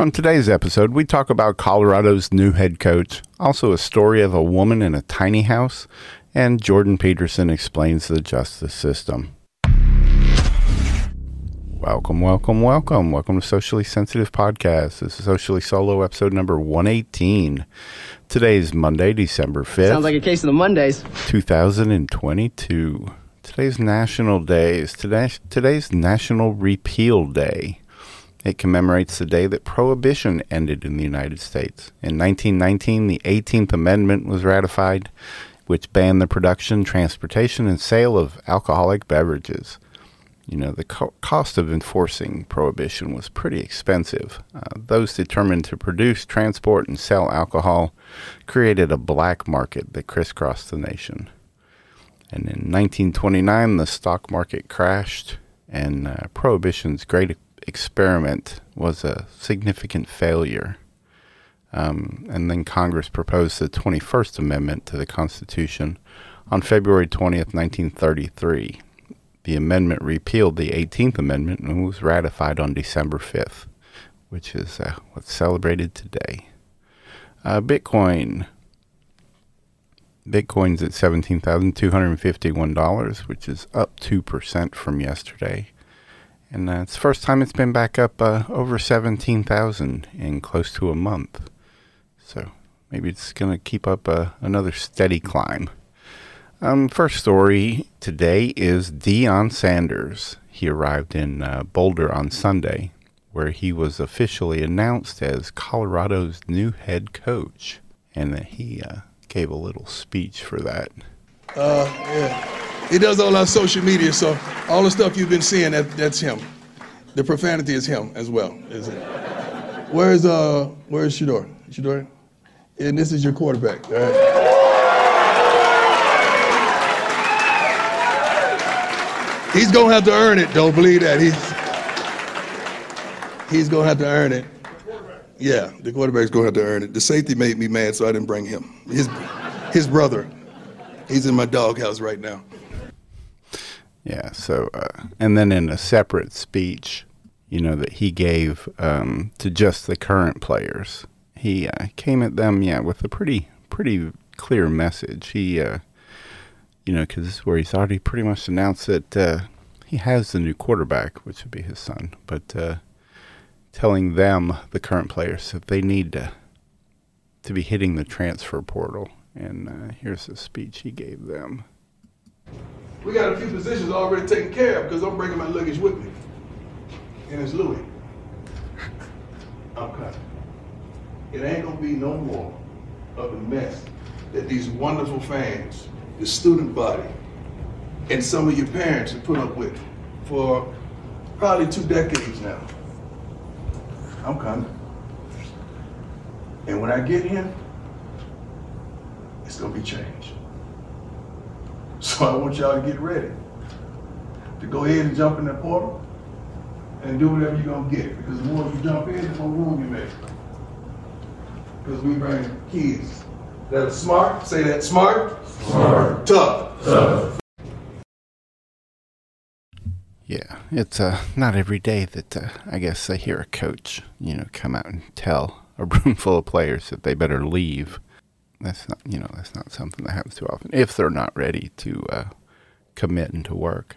On today's episode, we talk about Colorado's new head coach, also a story of a woman in a tiny house, and Jordan Peterson explains the justice system. Welcome, welcome, welcome. Welcome to Socially Sensitive Podcast. This is Socially Solo episode number 118. Today is Monday, December 5th. Sounds like a case of the Mondays. 2022. Today's National Day is today, today's National Repeal Day. It commemorates the day that prohibition ended in the United States. In 1919, the 18th Amendment was ratified, which banned the production, transportation, and sale of alcoholic beverages. You know, the co- cost of enforcing prohibition was pretty expensive. Uh, those determined to produce, transport, and sell alcohol created a black market that crisscrossed the nation. And in 1929, the stock market crashed, and uh, prohibition's great experiment was a significant failure. Um, and then Congress proposed the 21st Amendment to the Constitution on February 20th, 1933. The amendment repealed the 18th Amendment and was ratified on December 5th, which is uh, what's celebrated today. Uh, Bitcoin. Bitcoin's at $17,251, which is up 2% from yesterday. And uh, it's the first time it's been back up uh, over 17,000 in close to a month. So maybe it's going to keep up uh, another steady climb. Um, first story today is Deion Sanders. He arrived in uh, Boulder on Sunday, where he was officially announced as Colorado's new head coach. And he uh, gave a little speech for that. Uh, yeah. He does all our social media, so all the stuff you've been seeing, that, that's him. The profanity is him as well, is it? Where's uh where's Shedeur? Shedeur? And this is your quarterback, all right? He's gonna have to earn it, don't believe that. He's he's gonna have to earn it. Yeah, the quarterback's gonna have to earn it. The safety made me mad, so I didn't bring him. His his brother. He's in my doghouse right now. Yeah. So, uh, and then in a separate speech, you know, that he gave um, to just the current players, he uh, came at them, yeah, with a pretty, pretty clear message. He, uh, you know, because this is where he's already pretty much announced that uh, he has the new quarterback, which would be his son, but uh, telling them, the current players, that they need to to be hitting the transfer portal. And uh, here's the speech he gave them. We got a few positions already taken care of because I'm bringing my luggage with me. And it's Louis. I'm coming. It ain't gonna be no more of the mess that these wonderful fans, the student body, and some of your parents have put up with for probably two decades now. I'm coming. And when I get here, it's gonna be changed. So I want y'all to get ready to go ahead and jump in that portal and do whatever you're gonna get. Because the more you jump in, the more room you make. Because we bring kids that are smart, say that smart, smart, tough, tough. Yeah, it's uh, not every day that uh, I guess I hear a coach, you know, come out and tell a room full of players that they better leave. That's not, you know, that's not something that happens too often if they're not ready to uh, commit and to work.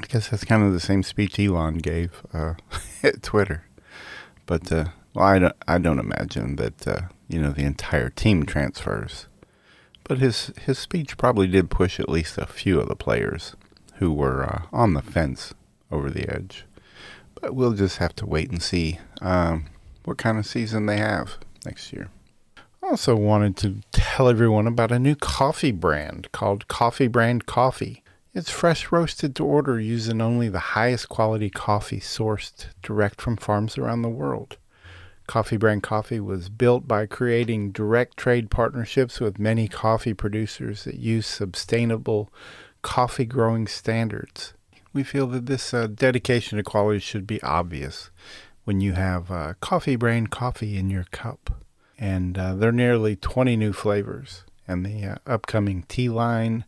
I guess that's kind of the same speech Elon gave uh, at Twitter, but uh, well, I don't, I don't imagine that uh, you know the entire team transfers. But his his speech probably did push at least a few of the players who were uh, on the fence over the edge. But we'll just have to wait and see um, what kind of season they have next year. I also, wanted to tell everyone about a new coffee brand called Coffee Brand Coffee. It's fresh roasted to order using only the highest quality coffee sourced direct from farms around the world. Coffee Brand Coffee was built by creating direct trade partnerships with many coffee producers that use sustainable coffee growing standards. We feel that this uh, dedication to quality should be obvious when you have uh, Coffee Brand Coffee in your cup. And uh, there are nearly 20 new flavors, and the uh, upcoming tea line,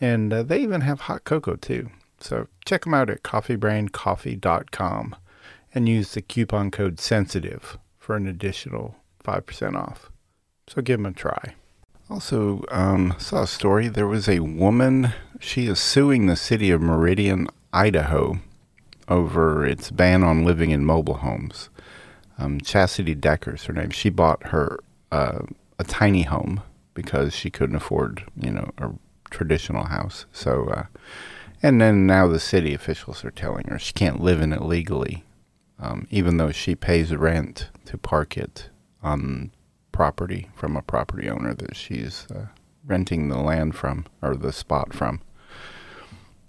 and uh, they even have hot cocoa too. So check them out at coffeebrandcoffee.com. and use the coupon code sensitive for an additional 5% off. So give them a try. Also, um, saw a story. There was a woman, she is suing the city of Meridian, Idaho, over its ban on living in mobile homes. Um, Chastity Decker's her name. She bought her uh, a tiny home because she couldn't afford, you know, a traditional house. So, uh, and then now the city officials are telling her she can't live in it legally, um, even though she pays rent to park it on property from a property owner that she's uh, renting the land from or the spot from.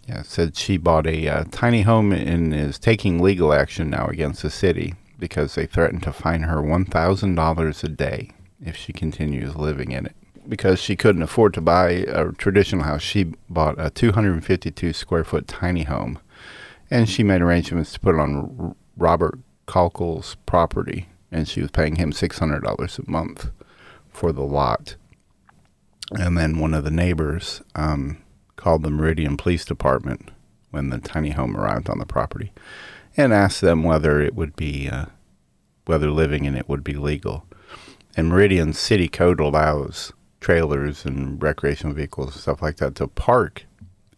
Yeah, said she bought a uh, tiny home and is taking legal action now against the city because they threatened to fine her $1,000 a day if she continues living in it. Because she couldn't afford to buy a traditional house, she bought a 252 square foot tiny home and she made arrangements to put it on Robert Kalkel's property and she was paying him $600 a month for the lot. And then one of the neighbors um, called the Meridian Police Department when the tiny home arrived on the property and asked them whether it would be uh, whether living in it would be legal. And Meridian City Code allows trailers and recreational vehicles and stuff like that to park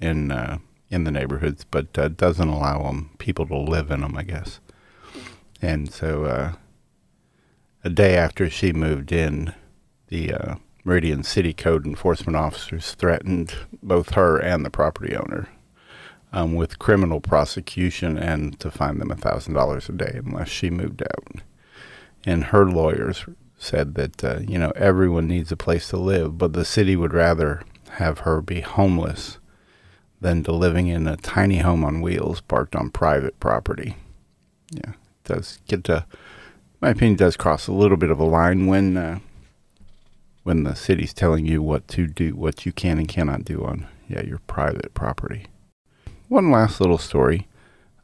in uh, in the neighborhoods, but uh, doesn't allow them people to live in them, I guess. And so, uh, a day after she moved in, the uh, Meridian City Code enforcement officers threatened both her and the property owner um, with criminal prosecution and to fine them $1,000 a day unless she moved out. And her lawyers said that, uh, you know, everyone needs a place to live, but the city would rather have her be homeless than to living in a tiny home on wheels parked on private property. Yeah, it does get to, my opinion, does cross a little bit of a line when uh, when the city's telling you what to do, what you can and cannot do on yeah your private property. One last little story.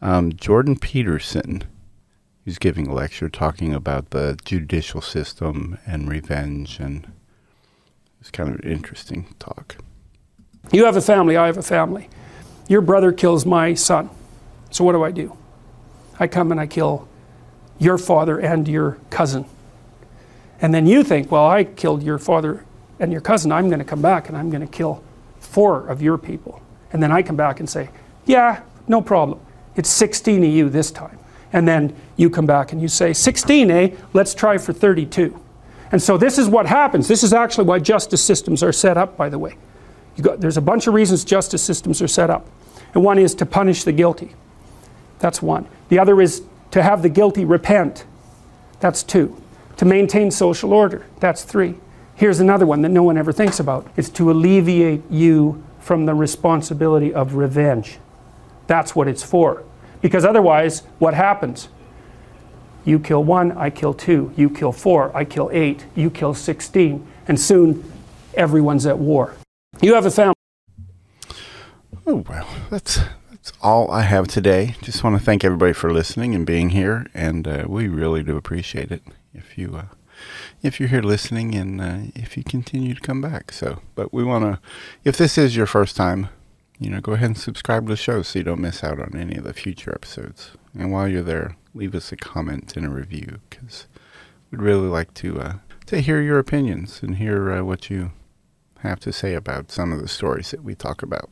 Um, Jordan Peterson, who's giving a lecture talking about the judicial system and revenge, and it's kind of an interesting talk. You have a family, I have a family. Your brother kills my son. So what do I do? I come and I kill your father and your cousin. And then you think, well, I killed your father and your cousin. I'm going to come back and I'm going to kill four of your people. And then I come back and say, yeah, no problem. It's 16 of you this time. And then you come back and you say, 16, eh? Let's try for 32. And so this is what happens. This is actually why justice systems are set up, by the way. Got, there's a bunch of reasons justice systems are set up. And one is to punish the guilty. That's one. The other is to have the guilty repent. That's two to maintain social order. That's three. Here's another one that no one ever thinks about. It's to alleviate you from the responsibility of revenge. That's what it's for. Because otherwise, what happens? You kill one, I kill two. You kill four, I kill eight. You kill 16. And soon, everyone's at war. You have a family. Oh, well, that's, that's all I have today. Just want to thank everybody for listening and being here, and uh, we really do appreciate it if you uh, if you're here listening and uh, if you continue to come back. So, but we want to, if this is your first time, you know, go ahead and subscribe to the show so you don't miss out on any of the future episodes. And while you're there, leave us a comment and a review because we'd really like to uh, to hear your opinions and hear uh, what you have to say about some of the stories that we talk about.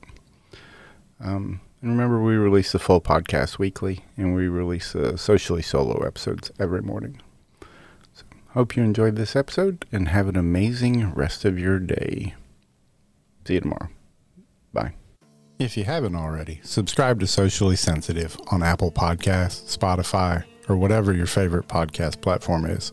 Um, and remember, we release the full podcast weekly, and we release uh, socially solo episodes every morning. So, Hope you enjoyed this episode and have an amazing rest of your day. See you tomorrow. Bye. If you haven't already, subscribe to Socially Sensitive on Apple Podcasts, Spotify, or whatever your favorite podcast platform is.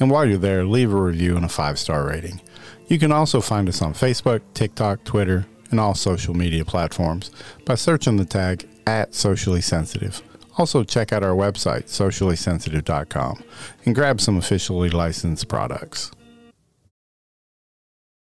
And while you're there, leave a review and a five star rating. You can also find us on Facebook, TikTok, Twitter, and all social media platforms by searching the tag at Socially Sensitive. Also, check out our website, sociallysensitive.com, and grab some officially licensed products.